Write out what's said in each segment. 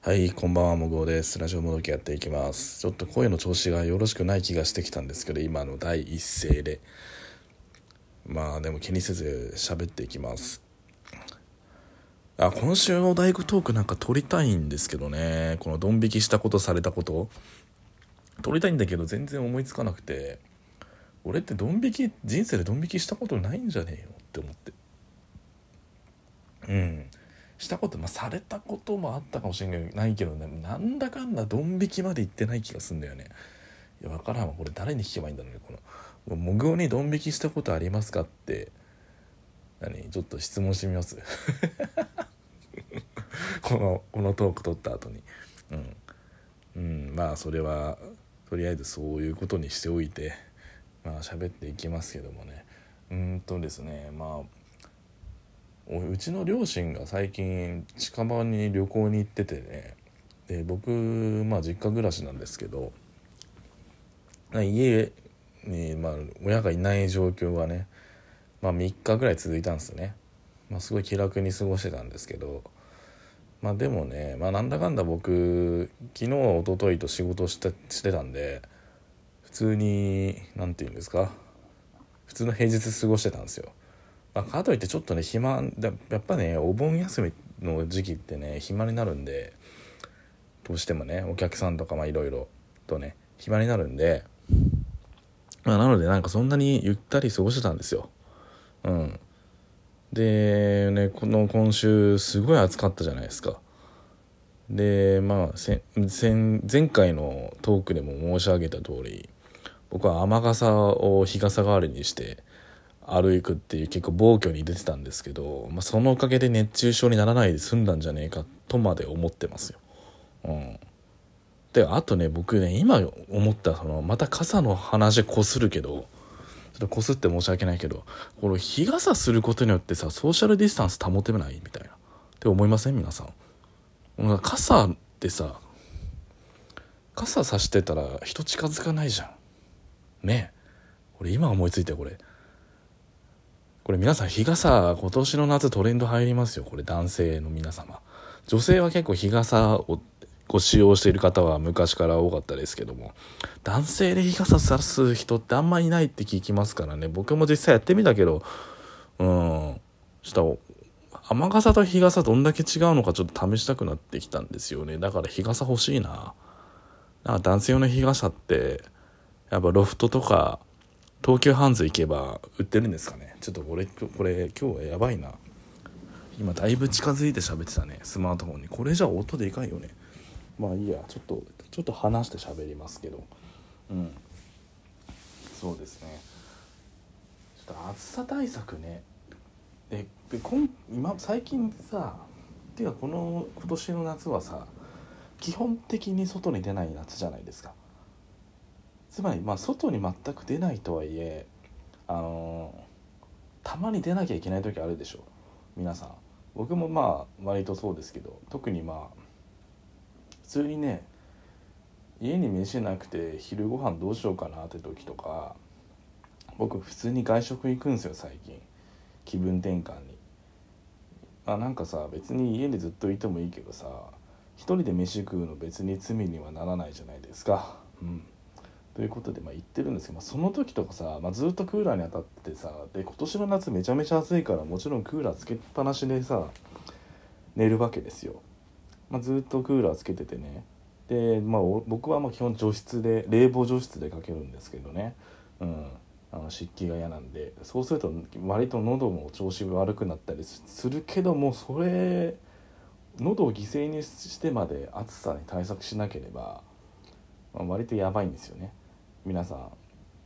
はい、こんばんは、もぐおです。ラジオもどきやっていきます。ちょっと声の調子がよろしくない気がしてきたんですけど、今の第一声で。まあ、でも気にせず喋っていきます。あ、今週の大工トークなんか撮りたいんですけどね。このドン引きしたことされたこと。撮りたいんだけど全然思いつかなくて。俺ってドン引き、人生でドン引きしたことないんじゃねえよって思って。うん。したこと、まあ、されたこともあったかもしれないけどねなんだかんだドン引きまで行ってない気がすんだよね。いや分からんわ。これ誰に聞けばいいんだろうねこの。もぐおにドン引きしたことありますかって。何？ちょっと質問してみます。このこのトーク取った後に。うん、うん、まあそれはとりあえずそういうことにしておいてまあ喋っていきますけどもね。うーんとですねまあうちの両親が最近近場に旅行に行っててね。で僕まあ実家暮らしなんですけど家に、まあ、親がいない状況がね、まあ、3日ぐらい続いたんですね、まあ、すごい気楽に過ごしてたんですけどまあでもね、まあ、なんだかんだ僕昨日一昨日と仕事してしてたんで普通に何て言うんですか？普通の平日過ごしてたんですよ。まあ、かといってちょっとね暇だやっぱねお盆休みの時期ってね暇になるんでどうしてもねお客さんとかまあいろいろとね暇になるんで、まあ、なのでなんかそんなにゆったり過ごしてたんですよ。うん。でねこの今週すごい暑かったじゃないですか。でまあせ前回のトークでも申し上げた通り僕は雨傘を日傘代わりにして歩くっていう結構暴挙に出てたんですけど、まあ、そのおかげで熱中症にならないで済んだんじゃねえかとまで思ってますよ。うん、であとね僕ね今思ったそのまた傘の話こするけどちょっとこすって申し訳ないけどこの日傘することによってさソーシャルディスタンス保てないみたいなって思いません？皆さん。傘ってさ傘さしてたら人近づかないじゃん。ねえ俺今思いついたよこれ。これ皆さん日傘今年の夏トレンド入りますよ。これ男性の皆様。女性は結構日傘をご使用している方は昔から多かったですけども。男性で日傘さす人ってあんまいないって聞きますからね。僕も実際やってみたけどうん。ちょっと雨傘と日傘どんだけ違うのかちょっと試したくなってきたんですよね。だから日傘欲しいな。なんか男性用の日傘ってやっぱロフトとか東急ハンズ行けば売ってるんですかね？ちょっとこれこれ今日はやばいな。今だいぶ近づいて喋ってたね。スマートフォンに。これじゃ音でかいよね。まあいいや。ちょっとちょっと話して喋りますけど。うん。そうですね。ちょっと暑さ対策ね。でで今今最近さていうかこの今年の夏はさ基本的に外に出ない夏じゃないですか。つまりまあ外に全く出ないとはいえあの、たまに出なきゃいけない時あるでしょ。皆さん。僕もまあ割とそうですけど。特にまあ普通にね家に飯なくて昼ご飯どうしようかなって時とか僕普通に外食行くんですよ最近。気分転換に。まあなんかさ別に家にずっといてもいいけどさ一人で飯食うの別に罪にはならないじゃないですか。うん。ということでまあ言ってるんですけど、まあ、その時とかさ、まあ、ずっとクーラーに当たってさで今年の夏めちゃめちゃ暑いからもちろんクーラーつけっぱなしでさ寝るわけですよ、まあ、ずっとクーラーつけててね。で、まあ、僕はまあ基本除湿で冷房除湿でかけるんですけどね、うん、あの湿気が嫌なんで。そうすると割と喉も調子悪くなったりするけどもそれ喉を犠牲にしてまで暑さに対策しなければ、まあ、割とやばいんですよね。皆さ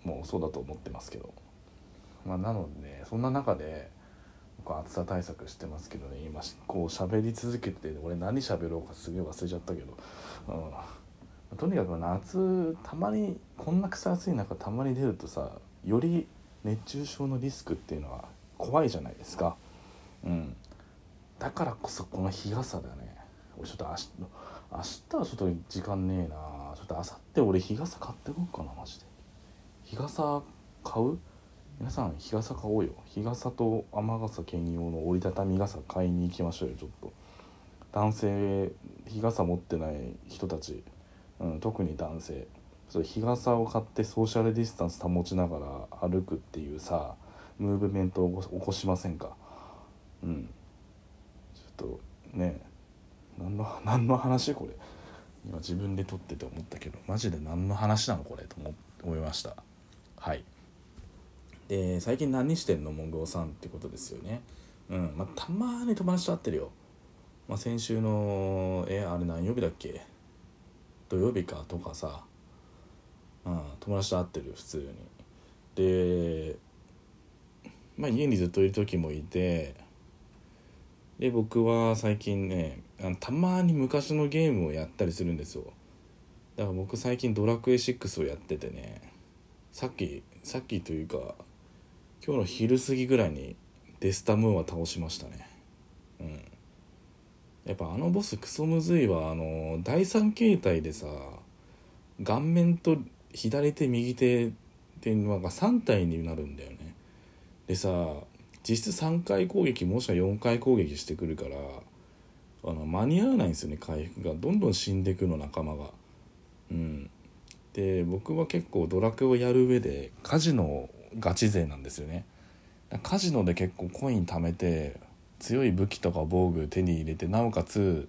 んもうそうだと思ってますけど、まあ、なので、ね、そんな中で僕は暑さ対策してますけどね今こう喋り続けて俺何喋ろうかすげえ忘れちゃったけど、うん、とにかく夏たまにこんな草暑い中たまに出るとさより熱中症のリスクっていうのは怖いじゃないですか、うん、だからこそこの日傘だね。俺ちょっと明日明日はちょっと時間ねえな。ちょっとあさって俺日傘買ってこうかなマジで。日傘買う？皆さん日傘買おうよ。日傘と雨傘兼用の折りたたみ傘買いに行きましょうよちょっと。男性日傘持ってない人たち、うん、特に男性。それ日傘を買ってソーシャルディスタンス保ちながら歩くっていうさムーブメントを起こしませんか？うん。ちょっとね何の何の話これ？今自分で撮ってて思ったけどマジで何の話なのこれと思いました。はい。で最近何してんのモンゴさんってことですよね。うん。まあ、たまに友達と会ってるよ、まあ、先週のえあれ何曜日だっけ？土曜日かとかさ、うん、友達と会ってる普通に。でまあ家にずっといる時もいてで僕は最近ねあのたまに昔のゲームをやったりするんですよ。だから僕最近ドラクエ6をやっててねさっきさっきというか今日の昼過ぎぐらいにデスタムーンは倒しましたね。うん。やっぱあのボスクソむずいわ。あの第3形態でさ顔面と左手右手っていうのが3体になるんだよね。でさ実質3回攻撃もしくは4回攻撃してくるからあの間に合わないんですよね回復が。どんどん死んでいくの仲間が。うん。で僕は結構ドラクエをやる上でカジノガチ勢なんですよね。カジノで結構コイン貯めて強い武器とか防具手に入れてなおかつ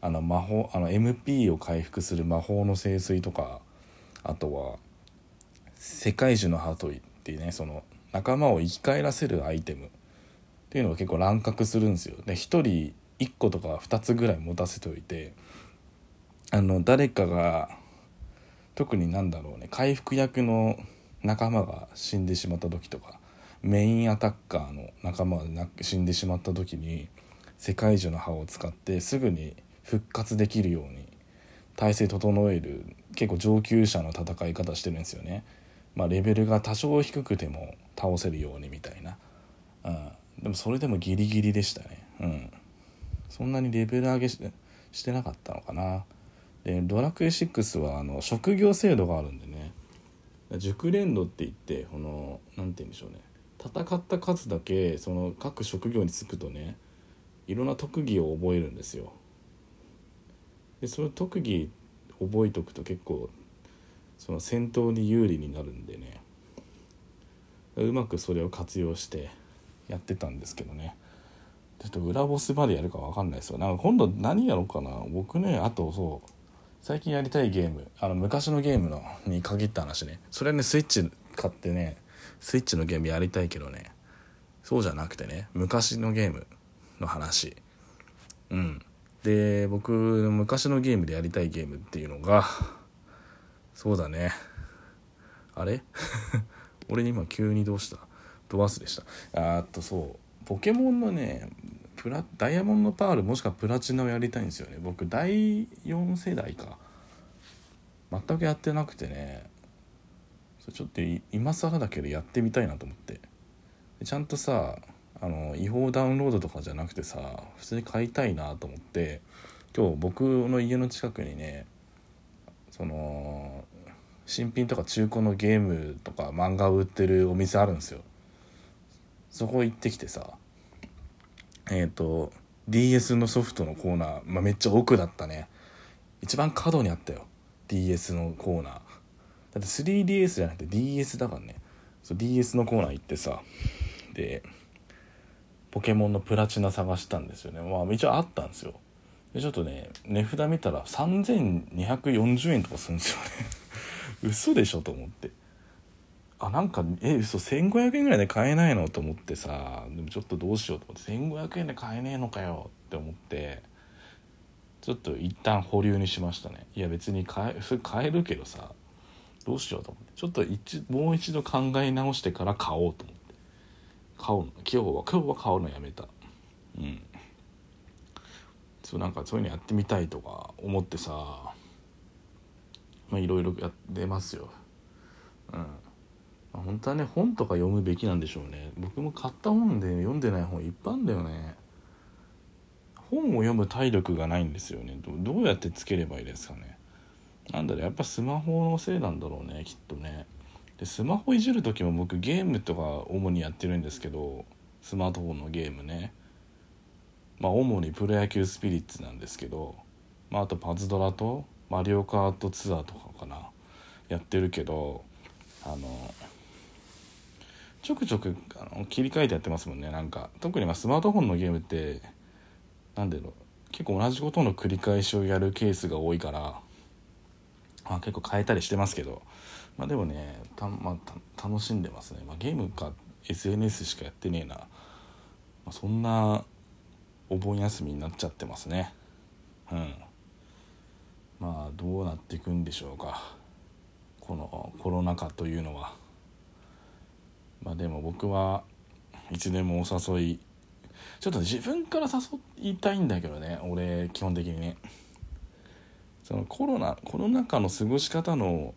あの魔法あの MP を回復する魔法の聖水とかあとは世界樹のハートっていうねその仲間を生き返らせるアイテムっていうのが結構乱獲するんですよ。で1人1個とか2つぐらい持たせておいてあの誰かが特になんだろうね回復役の仲間が死んでしまった時とかメインアタッカーの仲間が死んでしまった時に世界樹の葉を使ってすぐに復活できるように体制整える結構上級者の戦い方してるんですよね。まあ、レベルが多少低くても倒せるようにみたいな、うん、でもそれでもギリギリでしたね。うん。そんなにレベル上げしてなかったのかな。でドラクエ6はあの職業制度があるんでね。熟練度って言ってこの何て言うんでしょうね。戦った数だけその各職業に就くとねいろんな特技を覚えるんですよ。でその特技覚えとくと結構その戦闘に有利になるんでね。うまくそれを活用してやってたんですけどね。ちょっと裏ボスまでやるか分かんないですよなんか今度何やろうかな。僕ねあとそう最近やりたいゲーム。あの昔のゲームのに限った話ね。それはねスイッチ買ってねスイッチのゲームやりたいけどね。そうじゃなくてね昔のゲームの話。うん。で僕の昔のゲームでやりたいゲームっていうのがそうだね。あれ？俺に今急にどうした？ド忘れした？あっとそう。ポケモンのねプラダイヤモンドパールもしくはプラチナをやりたいんですよね。僕第4世代か。全くやってなくてね。ちょっと今更だけどやってみたいなと思って。ちゃんとさあの違法ダウンロードとかじゃなくてさ普通に買いたいなと思って今日僕の家の近くにねその新品とか中古のゲームとか漫画を売ってるお店あるんですよ。そこ行ってきてさえっ、ー、と DS のソフトのコーナー、まあ、めっちゃ奥だったね。一番角にあったよ。DS のコーナー。だって 3DS じゃなくて DS だからね。そう DS のコーナー行ってさでポケモンのプラチナ探したんですよね。まあ一応あったんですよ。でちょっとね値札見たら3240円とかするんですよね。嘘でしょと思って。あなんかえ嘘1500円ぐらいで買えないのと思ってさでもちょっとどうしようと思って1500円で買えねえのかよって思ってちょっと一旦保留にしましたね。いや別に買えそれ買えるけどさどうしようと思って。ちょっと一もう一度考え直してから買おうと思って。買おうの今日は今日は買うのやめた。うん。そうなんかそういうのやってみたいとか思ってさまあいろいろやってますよ。うん。本当はね本とか読むべきなんでしょうね。僕も買った本で読んでない本いっぱいあんだよね。本を読む体力がないんですよね。どうやってつければいいですかね。なんだろうやっぱスマホのせいなんだろうねきっとね。でスマホいじる時も僕ゲームとか主にやってるんですけどスマートフォンのゲームね。まあ主にプロ野球スピリッツなんですけど、まあ、あとパズドラとマリオカートツアーとかかな。やってるけどあのちょくちょくあの切り替えてやってますもんね。なんか特にまスマートフォンのゲームって何での結構同じことの繰り返しをやるケースが多いからまあ結構変えたりしてますけど、まあ、でもねた、まあ、楽しんでますね、まあ、ゲームか SNS しかやってねえな、まあ、そんなお盆休みになっちゃってますね。うん。まあどうなっていくんでしょうか。このコロナ禍というのは。まあでも僕はいつでもお誘いちょっと自分から誘いたいんだけどね俺基本的にね。そのコロナコロナ禍の過ごし方の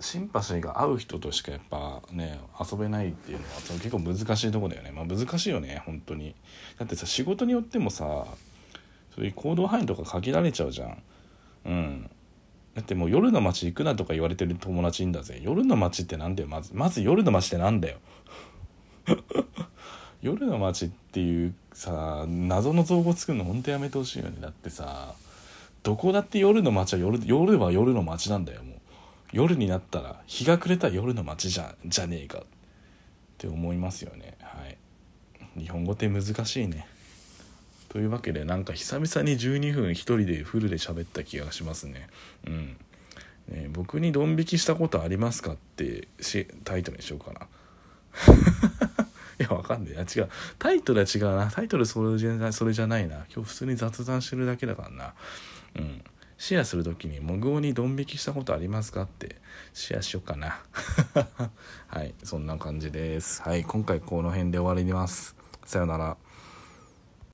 シンパシーが合う人としかやっぱね遊べないっていうのはその結構難しいとこだよね。まあ難しいよね本当に。だってさ仕事によってもさそういう行動範囲とか限られちゃうじゃん。うん。だってもう夜の街行くなとか言われてる友達いんだぜ。夜の街ってなんだよ。まずまず夜の街ってなんだよ。夜の街っていうさ謎の造語作るのほんとやめてほしいよね。だってさどこだって夜の街は夜夜は夜の街なんだよもう。夜になったら日が暮れた夜の街じゃじゃねえかって思いますよね。はい。日本語って難しいね。というわけでなんか久々に12分一人でフルで喋った気がしますね。うん。ね僕にドン引きしたことありますかってしタイトルにしようかな。いやわかんない。違う。タイトルは違うな。タイトルそれじゃそれじゃないな。今日普通に雑談してるだけだからな。うん。シェアする時に「モグオにドン引きしたことありますか?」ってシェアしようかな。はい。そんな感じです。はい。今回この辺で終わります。さよなら。